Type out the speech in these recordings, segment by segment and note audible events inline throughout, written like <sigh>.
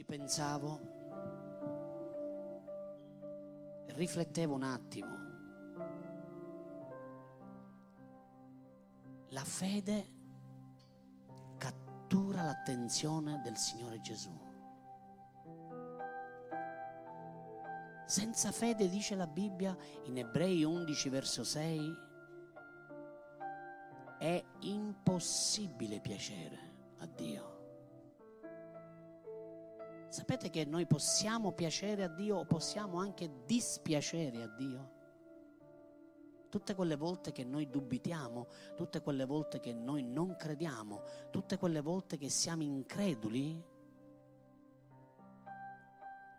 Oggi pensavo riflettevo un attimo. La fede cattura l'attenzione del Signore Gesù. Senza fede, dice la Bibbia in Ebrei 11 verso 6, è impossibile piacere a Dio. Sapete che noi possiamo piacere a Dio o possiamo anche dispiacere a Dio? Tutte quelle volte che noi dubitiamo, tutte quelle volte che noi non crediamo, tutte quelle volte che siamo increduli,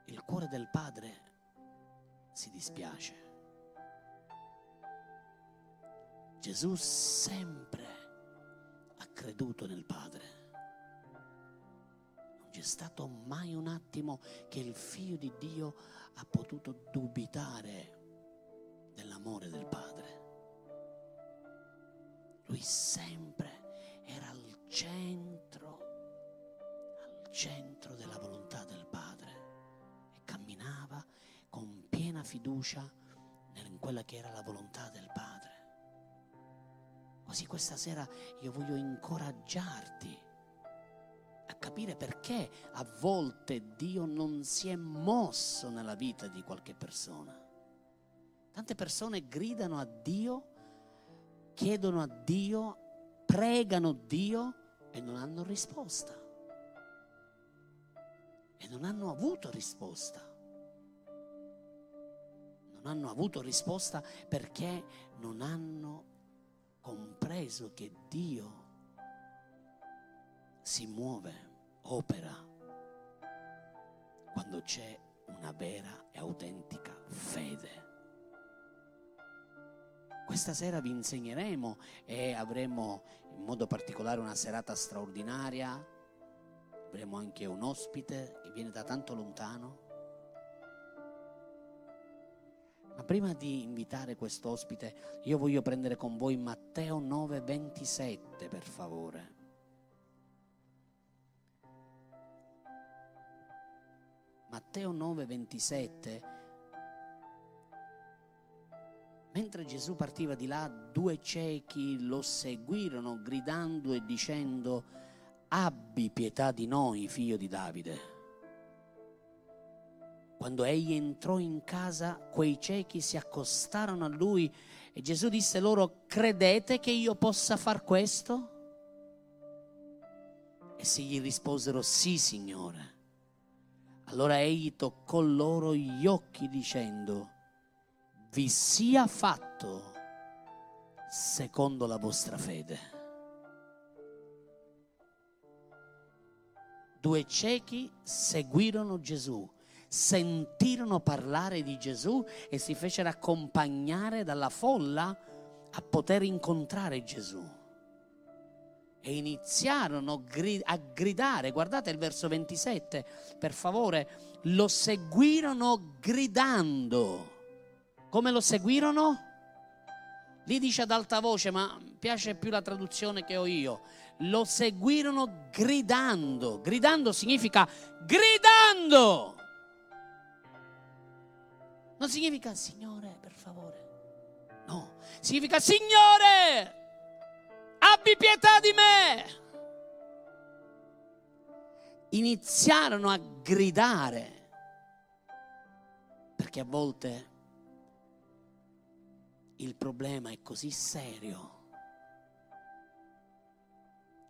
il cuore del Padre si dispiace. Gesù sempre ha creduto nel Padre c'è stato mai un attimo che il figlio di Dio ha potuto dubitare dell'amore del Padre. Lui sempre era al centro, al centro della volontà del Padre e camminava con piena fiducia in quella che era la volontà del Padre. Così questa sera io voglio incoraggiarti a capire perché a volte Dio non si è mosso nella vita di qualche persona. Tante persone gridano a Dio, chiedono a Dio, pregano Dio e non hanno risposta. E non hanno avuto risposta. Non hanno avuto risposta perché non hanno compreso che Dio si muove, opera, quando c'è una vera e autentica fede. Questa sera vi insegneremo e avremo in modo particolare una serata straordinaria, avremo anche un ospite che viene da tanto lontano. Ma prima di invitare questo ospite, io voglio prendere con voi Matteo 9:27, per favore. Matteo 9, 27, mentre Gesù partiva di là, due ciechi lo seguirono gridando e dicendo, abbi pietà di noi, figlio di Davide. Quando egli entrò in casa, quei ciechi si accostarono a lui e Gesù disse loro, credete che io possa far questo? E se gli risposero, sì, Signore. Allora egli toccò loro gli occhi dicendo, vi sia fatto secondo la vostra fede. Due ciechi seguirono Gesù, sentirono parlare di Gesù e si fecero accompagnare dalla folla a poter incontrare Gesù e iniziarono a gridare, guardate il verso 27, per favore, lo seguirono gridando. Come lo seguirono? Lì dice ad alta voce, ma piace più la traduzione che ho io. Lo seguirono gridando. Gridando significa gridando. Non significa Signore, per favore. No, significa Signore, abbi pietà di me. Iniziarono a gridare, perché a volte il problema è così serio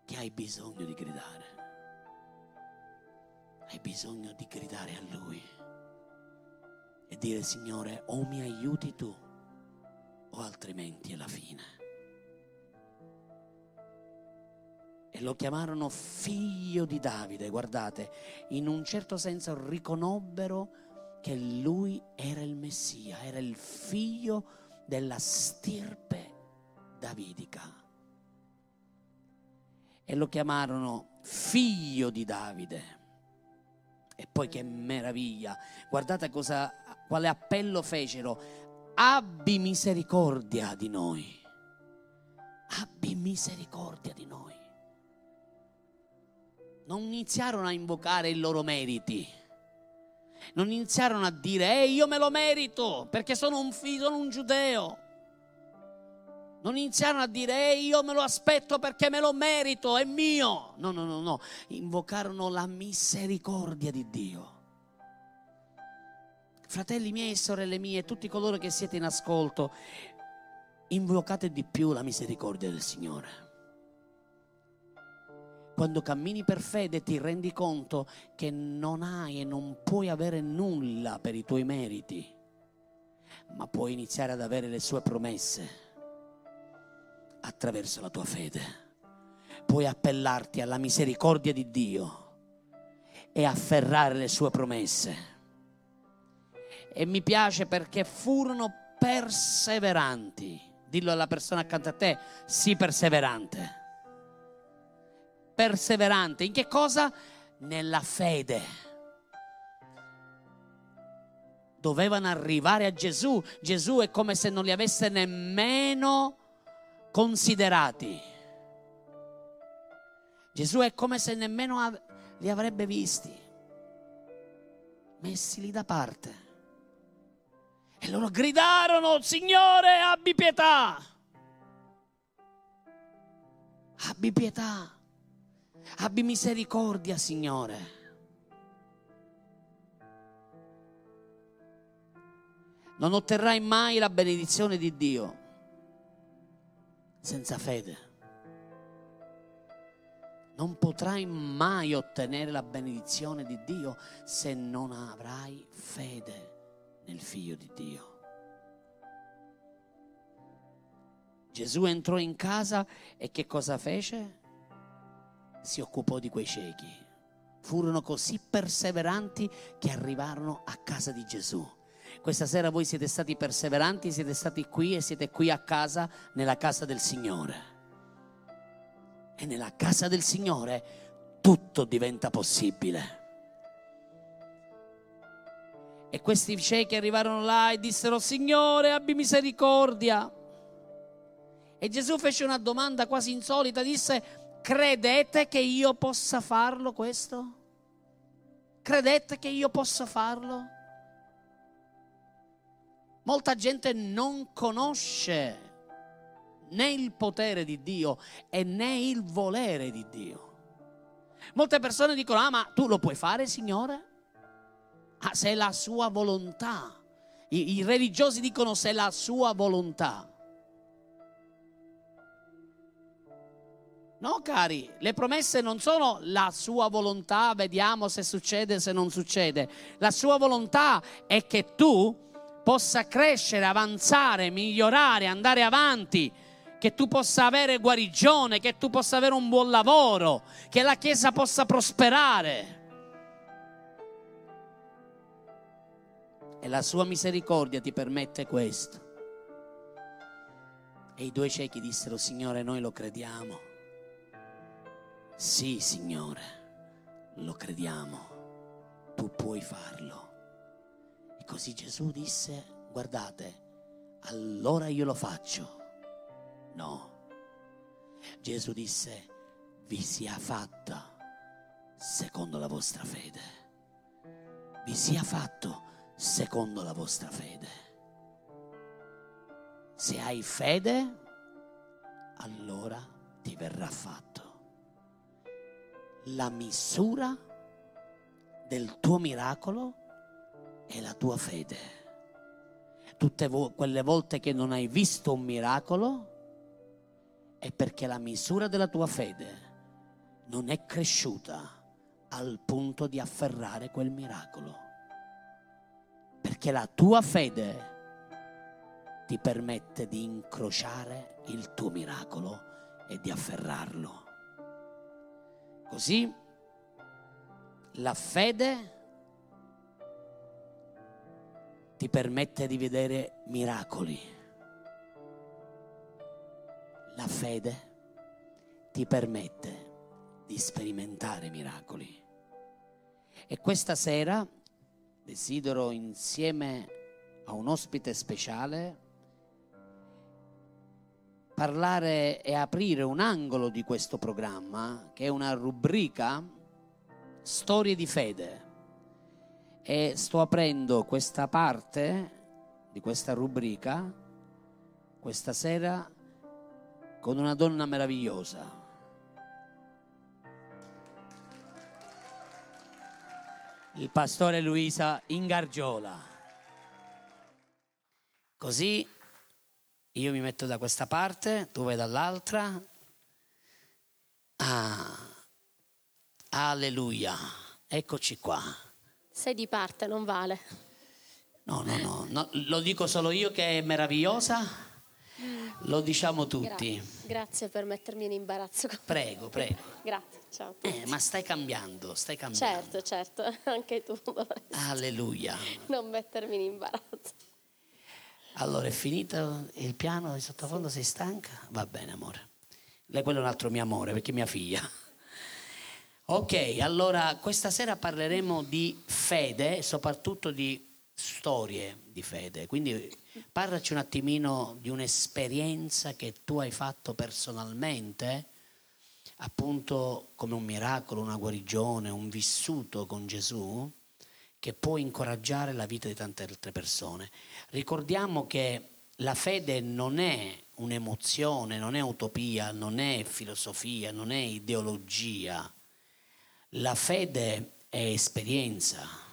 che hai bisogno di gridare. Hai bisogno di gridare a Lui e dire Signore o mi aiuti tu o altrimenti è la fine. Lo chiamarono figlio di Davide. Guardate, in un certo senso riconobbero che lui era il Messia, era il figlio della stirpe davidica. E lo chiamarono figlio di Davide. E poi che meraviglia, guardate cosa, quale appello fecero. Abbi misericordia di noi. Abbi misericordia di noi non iniziarono a invocare i loro meriti. Non iniziarono a dire, ehi, io me lo merito perché sono un figlio, sono un giudeo. Non iniziarono a dire, ehi, io me lo aspetto perché me lo merito, è mio. No, no, no, no. Invocarono la misericordia di Dio. Fratelli miei e sorelle mie, tutti coloro che siete in ascolto, invocate di più la misericordia del Signore. Quando cammini per fede ti rendi conto che non hai e non puoi avere nulla per i tuoi meriti, ma puoi iniziare ad avere le sue promesse attraverso la tua fede. Puoi appellarti alla misericordia di Dio e afferrare le sue promesse. E mi piace perché furono perseveranti. Dillo alla persona accanto a te, sii perseverante perseverante. In che cosa? Nella fede. Dovevano arrivare a Gesù. Gesù è come se non li avesse nemmeno considerati. Gesù è come se nemmeno li avrebbe visti, messi lì da parte. E loro gridarono, Signore, abbi pietà. Abbi pietà. Abbi misericordia, Signore. Non otterrai mai la benedizione di Dio senza fede. Non potrai mai ottenere la benedizione di Dio se non avrai fede nel Figlio di Dio. Gesù entrò in casa e che cosa fece? Si occupò di quei ciechi. Furono così perseveranti che arrivarono a casa di Gesù. Questa sera voi siete stati perseveranti, siete stati qui e siete qui a casa, nella casa del Signore. E nella casa del Signore tutto diventa possibile. E questi ciechi arrivarono là e dissero, Signore, abbi misericordia. E Gesù fece una domanda quasi insolita, disse, Credete che io possa farlo questo? Credete che io possa farlo? Molta gente non conosce né il potere di Dio e né il volere di Dio. Molte persone dicono, ah ma tu lo puoi fare Signore? Ah, se è la sua volontà. I, I religiosi dicono se è la sua volontà. No, cari, le promesse non sono la sua volontà, vediamo se succede, se non succede. La sua volontà è che tu possa crescere, avanzare, migliorare, andare avanti, che tu possa avere guarigione, che tu possa avere un buon lavoro, che la Chiesa possa prosperare. E la sua misericordia ti permette questo. E i due ciechi dissero, Signore, noi lo crediamo sì, Signore, lo crediamo, tu puoi farlo. E così Gesù disse, guardate, allora io lo faccio. No. Gesù disse, vi sia fatta secondo la vostra fede. Vi sia fatto secondo la vostra fede. Se hai fede, allora ti verrà fatto la misura del tuo miracolo è la tua fede. Tutte vo- quelle volte che non hai visto un miracolo è perché la misura della tua fede non è cresciuta al punto di afferrare quel miracolo. Perché la tua fede ti permette di incrociare il tuo miracolo e di afferrarlo. Così la fede ti permette di vedere miracoli. La fede ti permette di sperimentare miracoli. E questa sera desidero insieme a un ospite speciale parlare e aprire un angolo di questo programma, che è una rubrica storie di fede e sto aprendo questa parte di questa rubrica questa sera con una donna meravigliosa. Il pastore Luisa Ingargiola. Così io mi metto da questa parte, tu vai dall'altra. Ah, alleluia. Eccoci qua. Sei di parte, non vale. No, no, no, no, lo dico solo io che è meravigliosa, lo diciamo tutti. Grazie, Grazie per mettermi in imbarazzo. Prego, prego. Grazie, ciao. Eh, ma stai cambiando, stai cambiando. Certo, certo, <laughs> anche tu Alleluia. non mettermi in imbarazzo. Allora, è finito il piano di sottofondo? Sei stanca? Va bene, amore. Lei quello è un altro mio amore, perché è mia figlia. <laughs> Ok, allora questa sera parleremo di fede e soprattutto di storie di fede. Quindi parlaci un attimino di un'esperienza che tu hai fatto personalmente, appunto come un miracolo, una guarigione, un vissuto con Gesù, che può incoraggiare la vita di tante altre persone. Ricordiamo che la fede non è un'emozione, non è utopia, non è filosofia, non è ideologia. La fede è esperienza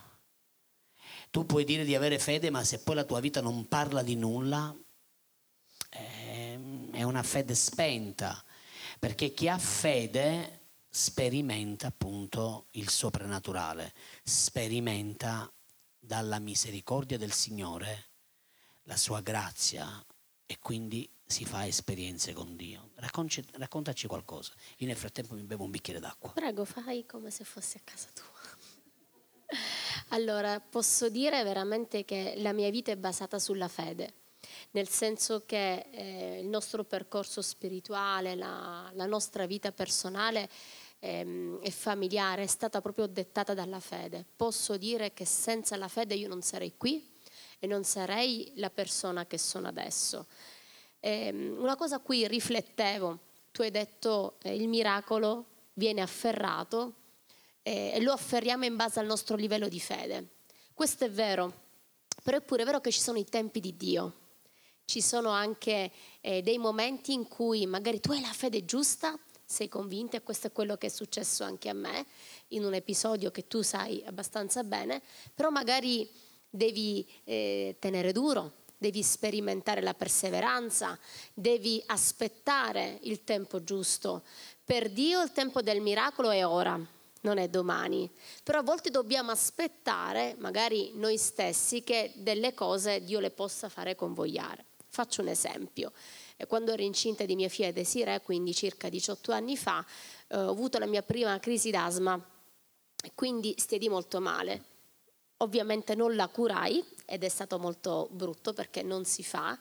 tu puoi dire di avere fede, ma se poi la tua vita non parla di nulla, ehm, è una fede spenta, perché chi ha fede sperimenta appunto il soprannaturale, sperimenta dalla misericordia del Signore la sua grazia e quindi si fa esperienze con Dio. Racconci, raccontaci qualcosa. Io nel frattempo mi bevo un bicchiere d'acqua. Prego, fai come se fossi a casa tua. <laughs> Allora, posso dire veramente che la mia vita è basata sulla fede, nel senso che eh, il nostro percorso spirituale, la, la nostra vita personale ehm, e familiare è stata proprio dettata dalla fede. Posso dire che senza la fede io non sarei qui e non sarei la persona che sono adesso. Eh, una cosa a cui riflettevo, tu hai detto eh, il miracolo viene afferrato eh, e lo afferriamo in base al nostro livello di fede. Questo è vero, però è pure vero che ci sono i tempi di Dio. Ci sono anche eh, dei momenti in cui magari tu hai la fede giusta, sei convinta e questo è quello che è successo anche a me in un episodio che tu sai abbastanza bene, però magari devi eh, tenere duro, devi sperimentare la perseveranza, devi aspettare il tempo giusto. Per Dio il tempo del miracolo è ora non è domani. Però a volte dobbiamo aspettare, magari noi stessi, che delle cose Dio le possa fare convogliare. Faccio un esempio. Quando ero incinta di mia figlia Desiree, quindi circa 18 anni fa, eh, ho avuto la mia prima crisi d'asma quindi stiedi molto male. Ovviamente non la curai ed è stato molto brutto perché non si fa,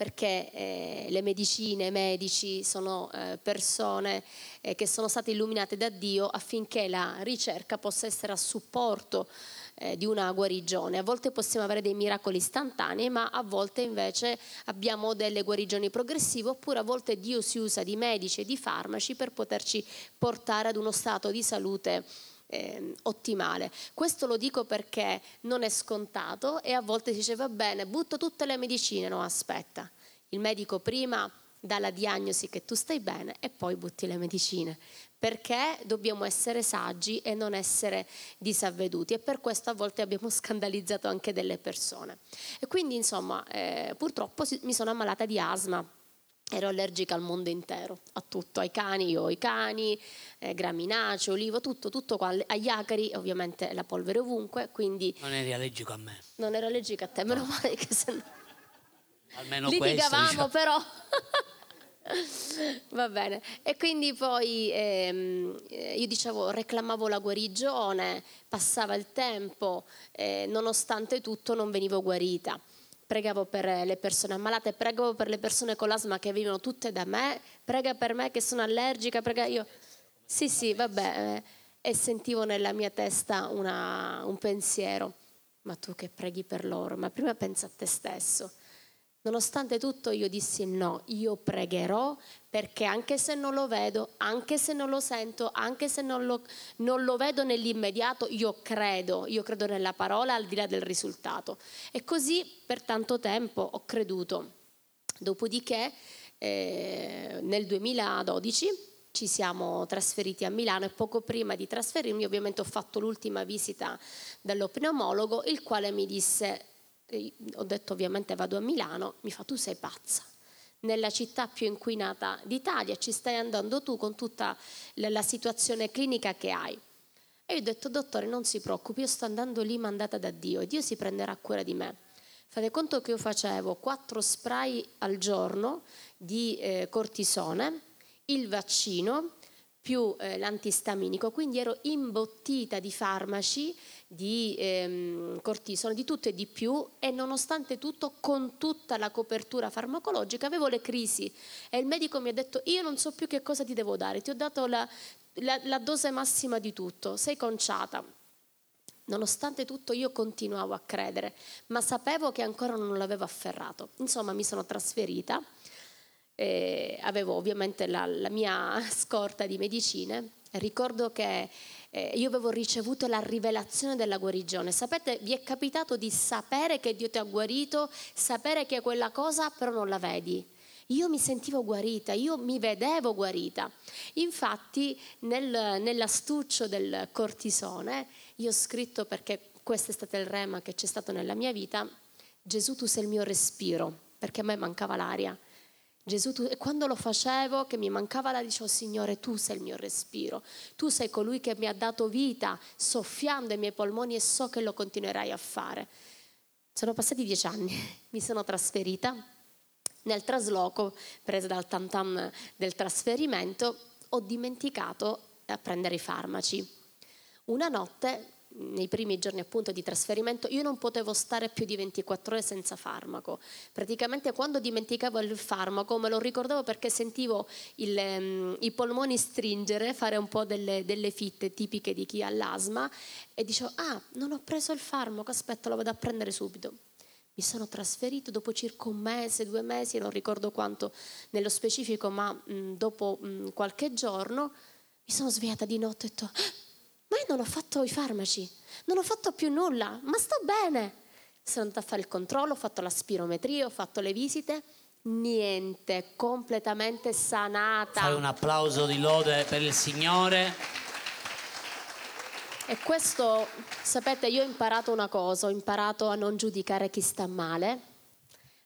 perché eh, le medicine, i medici sono eh, persone eh, che sono state illuminate da Dio affinché la ricerca possa essere a supporto eh, di una guarigione. A volte possiamo avere dei miracoli istantanei, ma a volte invece abbiamo delle guarigioni progressive, oppure a volte Dio si usa di medici e di farmaci per poterci portare ad uno stato di salute eh, ottimale. Questo lo dico perché non è scontato e a volte si dice va bene, butto tutte le medicine, no aspetta, il medico prima dà la diagnosi che tu stai bene e poi butti le medicine, perché dobbiamo essere saggi e non essere disavveduti e per questo a volte abbiamo <laughs> scandalizzato anche delle persone. E quindi insomma eh, purtroppo mi sono ammalata di asma ero allergica al mondo intero, a tutto, ai cani, io ho i cani, eh, graminacee, olivo, tutto, tutto qua, agli acari, ovviamente la polvere ovunque, quindi... Non eri allergico a me? Non ero allergica a te, meno male che se no... Almeno Litigavamo questo, diciamo. però... <laughs> Va bene, e quindi poi ehm, io dicevo, reclamavo la guarigione, passava il tempo, eh, nonostante tutto non venivo guarita pregavo per le persone ammalate, pregavo per le persone con l'asma che vivono tutte da me, prega per me che sono allergica, prega io. Sì, sì, vabbè, eh, e sentivo nella mia testa una, un pensiero, ma tu che preghi per loro, ma prima pensa a te stesso. Nonostante tutto io dissi no, io pregherò perché anche se non lo vedo, anche se non lo sento, anche se non lo, non lo, vedo nell'immediato, io credo, io credo nella parola al di là del risultato. E così per tanto tempo ho creduto. Dopodiché eh, nel 2012 ci siamo trasferiti a Milano e poco prima di trasferirmi ovviamente ho fatto l'ultima visita dallo pneumologo il quale mi disse, ho detto ovviamente vado a Milano, mi fa tu sei pazza nella città più inquinata d'Italia, ci stai andando tu con tutta la situazione clinica che hai. E io ho detto, dottore, non si preoccupi, io sto andando lì mandata da Dio e Dio si prenderà cura di me. Fate conto che io facevo quattro spray al giorno di eh, cortisone, il vaccino più eh, l'antistaminico, quindi ero imbottita di farmaci di ehm, cortisone, di tutto e di più e nonostante tutto con tutta la copertura farmacologica avevo le crisi e il medico mi ha detto io non so più che cosa ti devo dare, ti ho dato la, la, la dose massima di tutto, sei conciata. Nonostante tutto io continuavo a credere, ma sapevo che ancora non l'avevo afferrato. Insomma mi sono trasferita, eh, avevo ovviamente la, la mia <laughs> scorta di medicine, ricordo che eh, io avevo ricevuto la rivelazione della guarigione. Sapete, vi è capitato di sapere che Dio ti ha guarito, sapere che è quella cosa però non la vedi. Io mi sentivo guarita, io mi vedevo guarita. Infatti nel, nell'astuccio del cortisone, io ho scritto perché questo è stato il rema che c'è stato nella mia vita, Gesù tu sei il mio respiro, perché a me mancava l'aria. Gesù, tu, e quando lo facevo, che mi mancava la dicevo, Signore, tu sei il mio respiro, tu sei colui che mi ha dato vita, soffiando i miei polmoni e so che lo continuerai a fare. Sono passati dieci anni, <laughs> mi sono trasferita nel trasloco, presa dal tam tam del trasferimento, ho dimenticato a prendere i farmaci. Una notte nei primi giorni appunto di trasferimento, io non potevo stare più di 24 ore senza farmaco. Praticamente quando dimenticavo il farmaco me lo ricordavo perché sentivo il, um, i polmoni stringere, fare un po' delle, delle, fitte tipiche di chi ha l'asma e dicevo, ah, non ho preso il farmaco, aspetta, lo vado a prendere subito. Mi sono trasferito dopo circa un mese, due mesi, non ricordo quanto nello specifico, ma mh, dopo mh, qualche giorno mi sono svegliata di notte e ho detto... Ma io non ho fatto i farmaci, non ho fatto più nulla, ma sto bene. Sono andata a fare il controllo, ho fatto la spirometria, ho fatto le visite, niente, completamente sanata. Fai un applauso di lode per il Signore. E questo, sapete, io ho imparato una cosa, ho imparato a non giudicare chi sta male.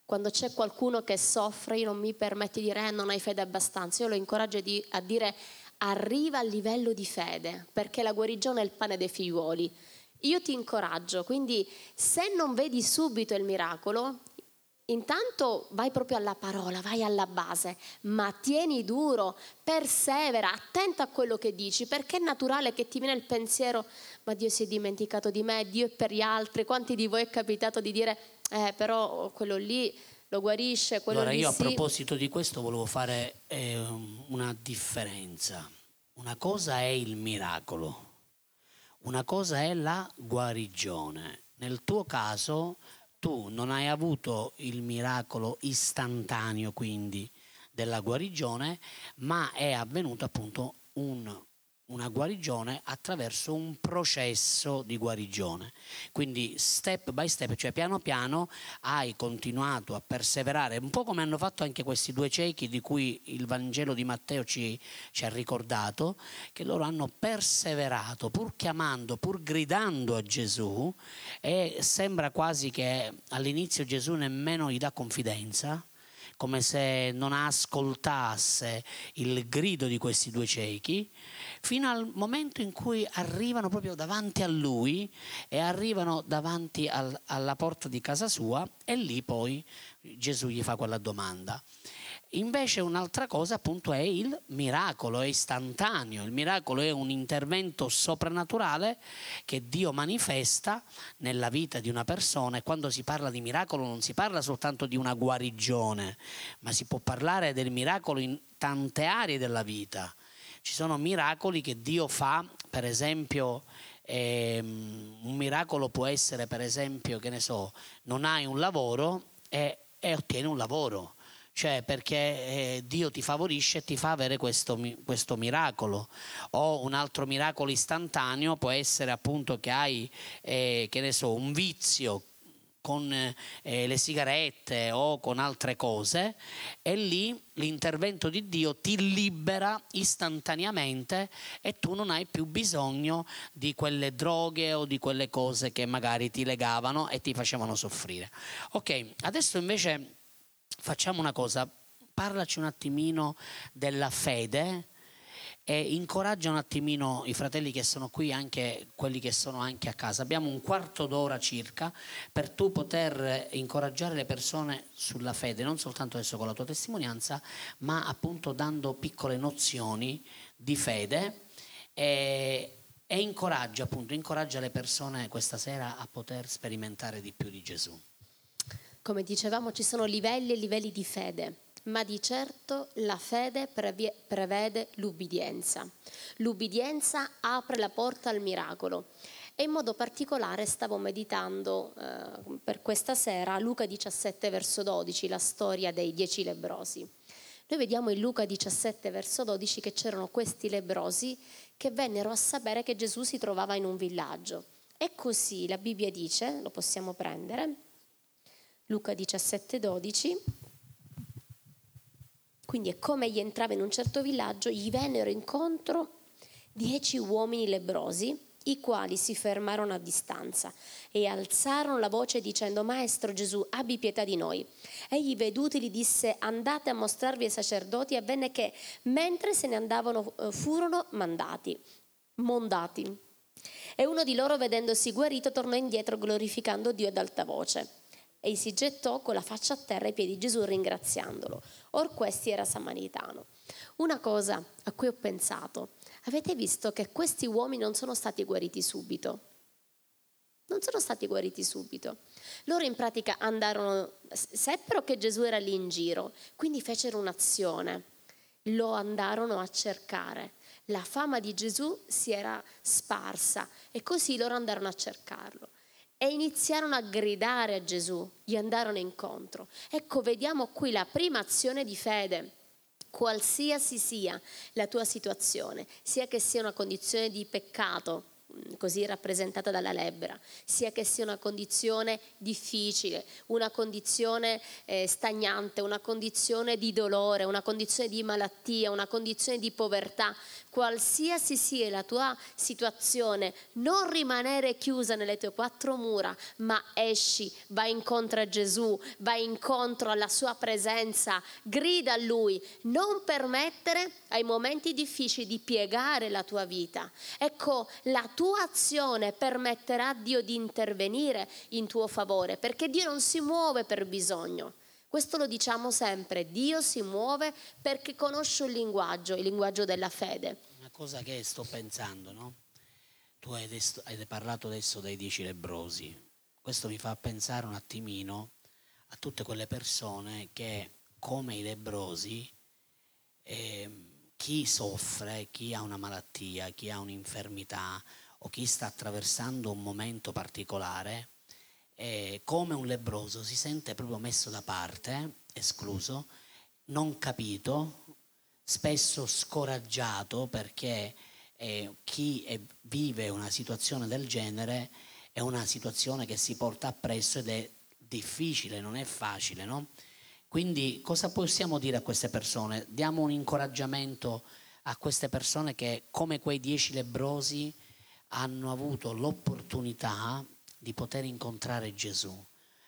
Quando c'è qualcuno che soffre, io non mi permetto di dire eh, non hai fede abbastanza, io lo incoraggio a dire arriva al livello di fede, perché la guarigione è il pane dei figliuoli. Io ti incoraggio, quindi se non vedi subito il miracolo, intanto vai proprio alla parola, vai alla base, ma tieni duro, persevera, attenta a quello che dici, perché è naturale che ti viene il pensiero, ma Dio si è dimenticato di me, Dio è per gli altri, quanti di voi è capitato di dire, eh però quello lì lo guarisce, quello allora, io a proposito di questo volevo fare eh, una differenza. Una cosa è il miracolo, una cosa è la guarigione. Nel tuo caso tu non hai avuto il miracolo istantaneo quindi della guarigione, ma è avvenuto appunto un una guarigione attraverso un processo di guarigione. Quindi step by step, cioè piano piano hai continuato a perseverare, un po' come hanno fatto anche questi due ciechi di cui il Vangelo di Matteo ci, ci ha ricordato, che loro hanno perseverato pur chiamando, pur gridando a Gesù e sembra quasi che all'inizio Gesù nemmeno gli dà confidenza come se non ascoltasse il grido di questi due ciechi, fino al momento in cui arrivano proprio davanti a lui e arrivano davanti al, alla porta di casa sua e lì poi Gesù gli fa quella domanda. Invece un'altra cosa appunto è il miracolo, è istantaneo, il miracolo è un intervento soprannaturale che Dio manifesta nella vita di una persona. E quando si parla di miracolo non si parla soltanto di una guarigione, ma si può parlare del miracolo in tante aree della vita. Ci sono miracoli che Dio fa, per esempio, ehm, un miracolo può essere per esempio, che ne so, non hai un lavoro e e ottieni un lavoro cioè perché eh, Dio ti favorisce e ti fa avere questo, questo, miracolo. O un altro miracolo istantaneo può essere appunto che hai, eh, che ne so, un vizio con eh, le sigarette o con altre cose e lì l'intervento di Dio ti libera istantaneamente e tu non hai più bisogno di quelle droghe o di quelle cose che magari ti legavano e ti facevano soffrire. Ok, adesso invece facciamo una cosa, parlaci un attimino della fede e incoraggia un attimino i fratelli che sono qui, anche quelli che sono anche a casa. Abbiamo un quarto d'ora circa per tu poter incoraggiare le persone sulla fede, non soltanto adesso con la tua testimonianza, ma appunto dando piccole nozioni di fede e, e incoraggia appunto, incoraggia le persone questa sera a poter sperimentare di più di Gesù. Come dicevamo ci sono livelli e livelli di fede, ma di certo la fede prevede l'ubbidienza. L'ubbidienza apre la porta al miracolo. E in modo particolare stavo meditando eh, per questa sera Luca 17 verso 12, la storia dei dieci lebrosi. Noi vediamo in Luca 17 verso 12 che c'erano questi lebrosi che vennero a sapere che Gesù si trovava in un villaggio. E così la Bibbia dice, lo possiamo prendere, Luca 17, 12. Quindi è come egli entrava in un certo villaggio, gli vennero incontro dieci uomini lebrosi, i quali si fermarono a distanza e alzarono la voce dicendo, Maestro Gesù, abbi pietà di noi. Egli veduti gli disse, andate a mostrarvi ai sacerdoti, avvenne che mentre se ne andavano eh, furono mandati, mondati. E uno di loro, vedendosi guarito, tornò indietro glorificando Dio ad alta voce e si gettò con la faccia a terra ai piedi di Gesù ringraziandolo. Or questi era samaritano. Una cosa a cui ho pensato, avete visto che questi uomini non sono stati guariti subito? Non sono stati guariti subito. Loro in pratica andarono, seppero che Gesù era lì in giro, quindi fecero un'azione, lo andarono a cercare. La fama di Gesù si era sparsa e così loro andarono a cercarlo e iniziarono a gridare a Gesù, gli andarono incontro. Ecco, vediamo qui la prima azione di fede. Qualsiasi sia la tua situazione, sia che sia una condizione di peccato, così rappresentata dalla lebbra, sia che sia una condizione difficile, una condizione eh, stagnante, una condizione di dolore, una condizione di malattia, una condizione di povertà, qualsiasi sia la tua situazione, non rimanere chiusa nelle tue quattro mura, ma esci, vai incontro a Gesù, vai incontro alla sua presenza, grida a lui, non permettere ai momenti difficili di piegare la tua vita. Ecco, la tua azione permetterà a Dio di intervenire in tuo favore, perché Dio non si muove per bisogno. Questo lo diciamo sempre, Dio si muove perché conosce un linguaggio, il linguaggio della fede. Una cosa che sto pensando, no? Tu hai, adesso, hai parlato adesso dei dieci lebrosi. Questo mi fa pensare un attimino a tutte quelle persone che, come i lebrosi, eh, chi soffre, chi ha una malattia, chi ha un'infermità, o chi sta attraversando un momento particolare, eh, come un lebroso si sente proprio messo da parte, escluso, non capito, spesso scoraggiato perché eh, chi è, vive una situazione del genere è una situazione che si porta appresso ed è difficile, non è facile, no? Quindi cosa possiamo dire a queste persone? Diamo un incoraggiamento a queste persone che come quei dieci lebrosi hanno avuto l'opportunità di poter incontrare Gesù.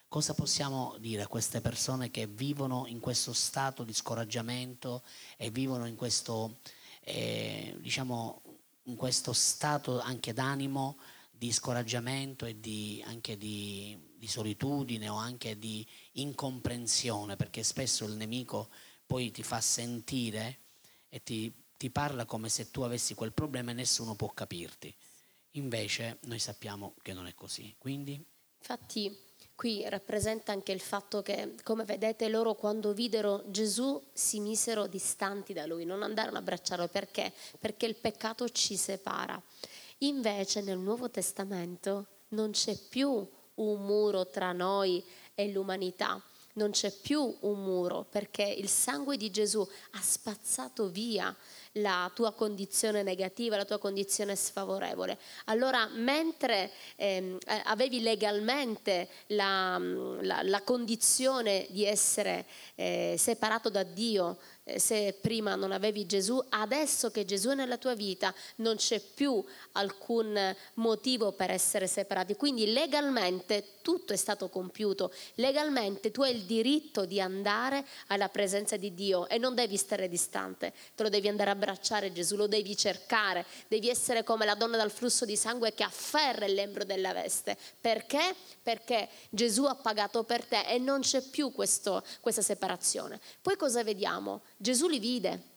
Cosa possiamo dire a queste persone che vivono in questo stato di scoraggiamento e vivono in questo, eh, diciamo, in questo stato anche d'animo di scoraggiamento e di, anche di, di solitudine o anche di incomprensione, perché spesso il nemico poi ti fa sentire e ti, ti parla come se tu avessi quel problema e nessuno può capirti. Invece noi sappiamo che non è così. Quindi? Infatti qui rappresenta anche il fatto che, come vedete, loro quando videro Gesù si misero distanti da lui, non andarono a abbracciarlo. Perché? Perché il peccato ci separa. Invece nel Nuovo Testamento non c'è più un muro tra noi e l'umanità. non c'è più un muro perché il sangue di Gesù ha spazzato via la tua condizione negativa, la tua condizione sfavorevole. Allora, mentre ehm, avevi legalmente la, la, la, condizione di essere eh, separato da Dio, eh, se prima non avevi Gesù, adesso che Gesù è nella tua vita non c'è più alcun motivo per essere separati. Quindi legalmente tutto è stato compiuto, legalmente tu hai il diritto di andare alla presenza di Dio e non devi stare distante, te lo devi andare a Gesù, lo devi cercare, devi essere come la donna dal flusso di sangue che afferra il lembro della veste. Perché? Perché Gesù ha pagato per te e non c'è più questo, questa separazione. Poi cosa vediamo? Gesù li vide.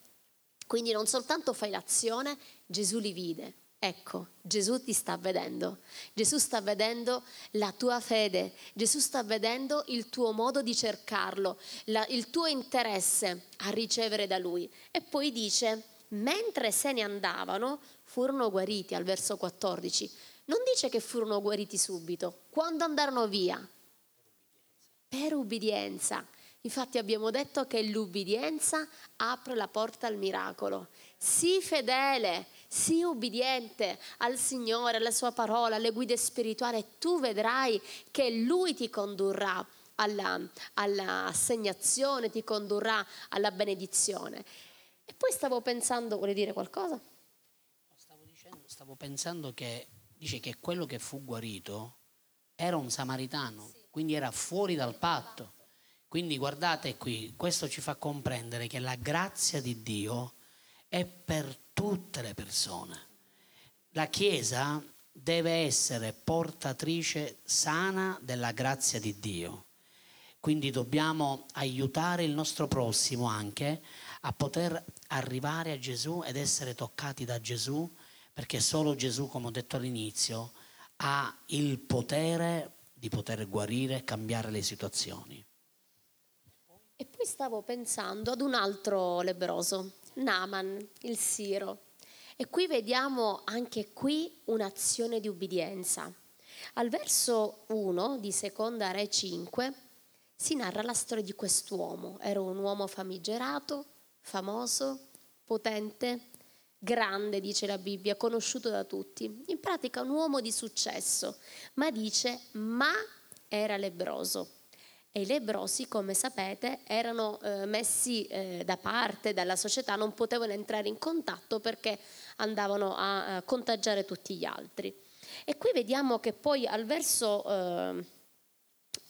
Quindi non soltanto fai l'azione, Gesù li vide. Ecco, Gesù ti sta vedendo. Gesù sta vedendo la tua fede. Gesù sta vedendo il tuo modo di cercarlo, la, il tuo interesse a ricevere da Lui. E poi dice, mentre se ne andavano, furono guariti al verso 14. Non dice che furono guariti subito, quando andarono via. Per ubbidienza. Infatti abbiamo detto che l'ubbidienza apre la porta al miracolo. Sii fedele, sii ubbidiente al Signore, alla sua parola, alle guide spirituali e tu vedrai che Lui ti condurrà alla, all'assegnazione, ti condurrà alla benedizione. E poi stavo pensando, vuole dire qualcosa? Stavo, dicendo, stavo pensando che dice che quello che fu guarito era un samaritano, sì. quindi era fuori dal patto. Quindi guardate qui, questo ci fa comprendere che la grazia di Dio è per tutte le persone. La Chiesa deve essere portatrice sana della grazia di Dio. Quindi dobbiamo aiutare il nostro prossimo anche a poter arrivare a Gesù ed essere toccati da Gesù, perché solo Gesù, come ho detto all'inizio, ha il potere di poter guarire e cambiare le situazioni. E poi stavo pensando ad un altro lebroso, Naman, il Siro. E qui vediamo anche qui un'azione di ubbidienza. Al verso 1 di Seconda Re 5 si narra la storia di quest'uomo. Era un uomo famigerato, famoso, potente, grande, dice la Bibbia, conosciuto da tutti. In pratica un uomo di successo, ma dice, ma era lebroso. E i lebrosi, come sapete, erano eh, messi eh, da parte dalla società, non potevano entrare in contatto perché andavano a, a contagiare tutti gli altri. E qui vediamo che poi al verso eh,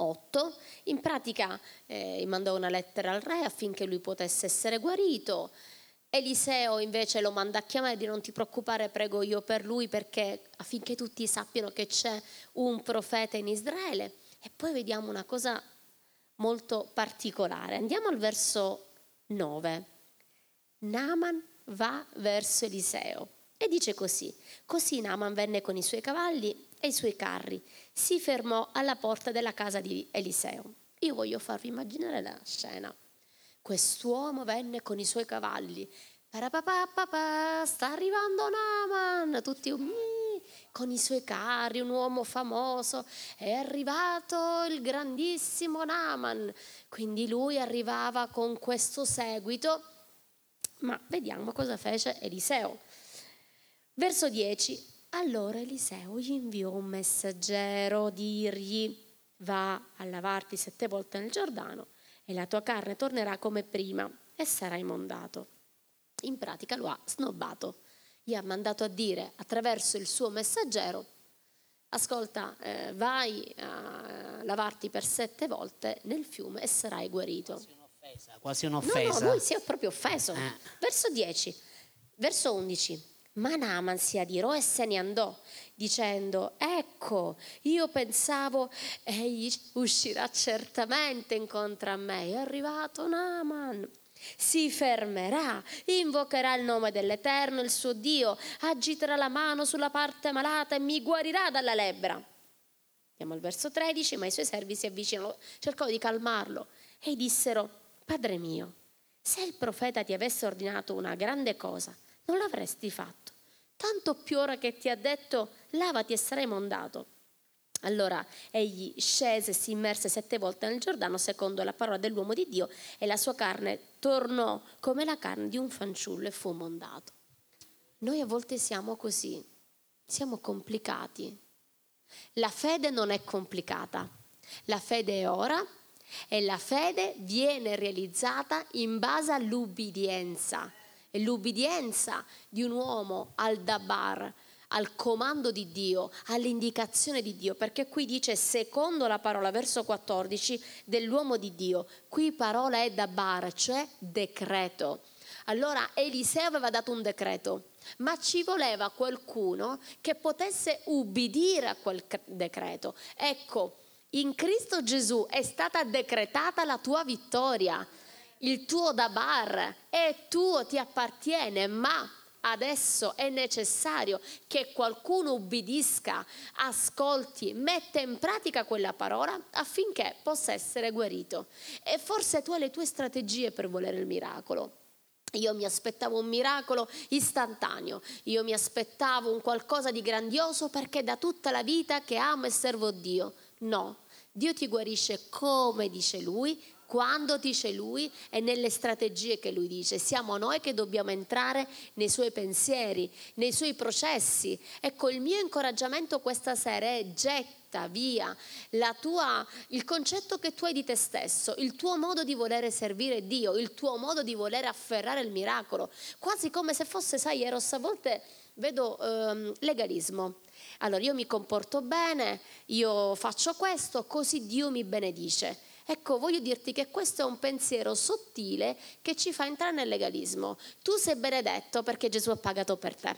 8, in pratica eh, mandò una lettera al re affinché lui potesse essere guarito. Eliseo invece lo manda a chiamare di non ti preoccupare, prego io per lui perché affinché tutti sappiano che c'è un profeta in Israele. E poi vediamo una cosa molto particolare. Andiamo al verso 9. Naaman va verso Eliseo e dice così. Così Naaman venne con i suoi cavalli e i suoi carri, si fermò alla porta della casa di Eliseo. Io voglio farvi immaginare la scena. Quest'uomo venne con i suoi cavalli. Parapapapapa, sta arrivando Naaman, tutti umili con i suoi carri, un uomo famoso, è arrivato il grandissimo Naaman. Quindi lui arrivava con questo seguito, ma vediamo cosa fece Eliseo. Verso 10. Allora Eliseo gli inviò un messaggero, dirgli va a lavarti sette volte nel Giordano e la tua carne tornerà come prima e sarai mondato. In pratica lo ha snobbato gli ha mandato a dire attraverso il suo messaggero, ascolta, eh, vai a lavarti per sette volte nel fiume e sarai guarito. Quasi un'offesa. Quasi un'offesa. No, no, lui si è proprio offeso. Eh. Verso 10, verso 11. Ma Naaman si adirò e se ne andò, dicendo, ecco, io pensavo, egli uscirà certamente incontro a me. È arrivato Naaman si fermerà, invocherà il nome dell'Eterno, il suo Dio, agiterà la mano sulla parte malata e mi guarirà dalla lebbra. Andiamo al verso 13, ma i suoi servi si avvicinano, cercò di calmarlo e dissero, Padre mio, se il profeta ti avesse ordinato una grande cosa, non l'avresti fatto, tanto più ora che ti ha detto, lavati e sarai mondato. Allora egli scese e si immerse sette volte nel Giordano secondo la parola dell'uomo di Dio e la sua carne tornò come la carne di un fanciullo e fu mondato. Noi a volte siamo così, siamo complicati. La fede non è complicata, la fede è ora e la fede viene realizzata in base all'ubbidienza. E l'ubbidienza di un uomo al Dabar, al comando di Dio, all'indicazione di Dio, perché qui dice secondo la parola, verso 14, dell'uomo di Dio. Qui parola è Dabar, cioè decreto. Allora Eliseo aveva dato un decreto, ma ci voleva qualcuno che potesse ubbidire a quel decreto. Ecco, in Cristo Gesù è stata decretata la tua vittoria, il tuo dabar è tuo, ti appartiene, ma adesso è necessario che qualcuno ubbidisca, ascolti, metta in pratica quella parola affinché possa essere guarito. E forse tu hai le tue strategie per volere il miracolo. Io mi aspettavo un miracolo istantaneo, io mi aspettavo un qualcosa di grandioso perché da tutta la vita che amo e servo Dio. No, Dio ti guarisce come dice Lui, quando dice Lui e nelle strategie che Lui dice. Siamo noi che dobbiamo entrare nei Suoi pensieri, nei Suoi processi. Ecco, il mio incoraggiamento questa sera è getta via tua, il concetto che tu hai di te stesso, il tuo modo di volere servire Dio, il tuo modo di volere afferrare il miracolo, quasi come se fosse, sai, Eros, a volte vedo ehm, legalismo. Allora io mi comporto bene, io faccio questo, così Dio mi benedice. Ecco, voglio dirti che questo è un pensiero sottile che ci fa entrare nel legalismo. Tu sei benedetto perché Gesù ha pagato per te.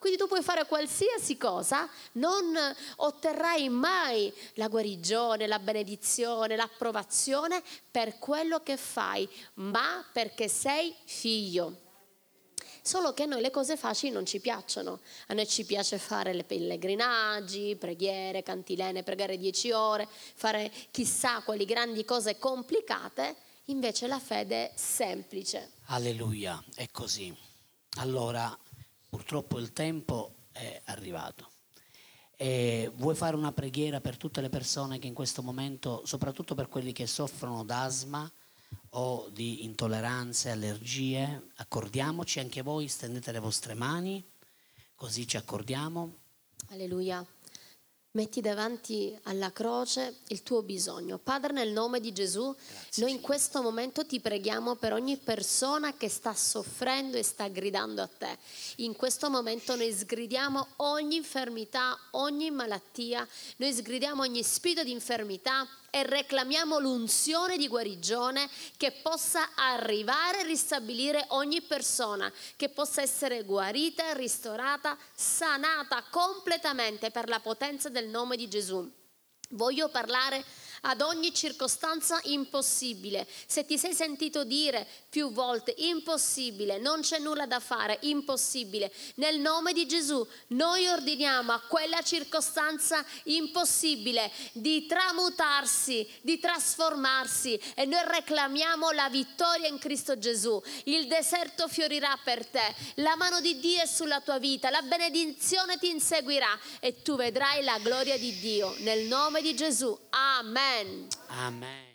Quindi tu puoi fare qualsiasi cosa, non otterrai mai la guarigione, la benedizione, l'approvazione per quello che fai, ma perché sei figlio. Solo che a noi le cose facili non ci piacciono. A noi ci piace fare le pellegrinaggi, preghiere, cantilene, pregare dieci ore, fare chissà quali grandi cose complicate. Invece la fede è semplice. Alleluia, è così. Allora, purtroppo il tempo è arrivato. E vuoi fare una preghiera per tutte le persone che in questo momento, soprattutto per quelli che soffrono d'asma, o di intolleranze, allergie, accordiamoci anche voi, stendete le vostre mani, così ci accordiamo. Alleluia. Metti davanti alla croce il tuo bisogno. Padre, nel nome di Gesù, Grazie, noi in questo momento ti preghiamo per ogni persona che sta soffrendo e sta gridando a te. In questo momento noi sgridiamo ogni infermità, ogni malattia, noi sgridiamo ogni spirito di infermità e reclamiamo l'unzione di guarigione che possa arrivare e ristabilire ogni persona, che possa essere guarita, ristorata, sanata completamente per la potenza del nome di Gesù. Voglio parlare ad ogni circostanza impossibile. Se ti sei sentito dire più volte impossibile, non c'è nulla da fare, impossibile, nel nome di Gesù noi ordiniamo a quella circostanza impossibile di tramutarsi, di trasformarsi e noi reclamiamo la vittoria in Cristo Gesù. Il deserto fiorirà per te, la mano di Dio è sulla tua vita, la benedizione ti inseguirà e tu vedrai la gloria di Dio nel nome di Gesù. Amen. Amen.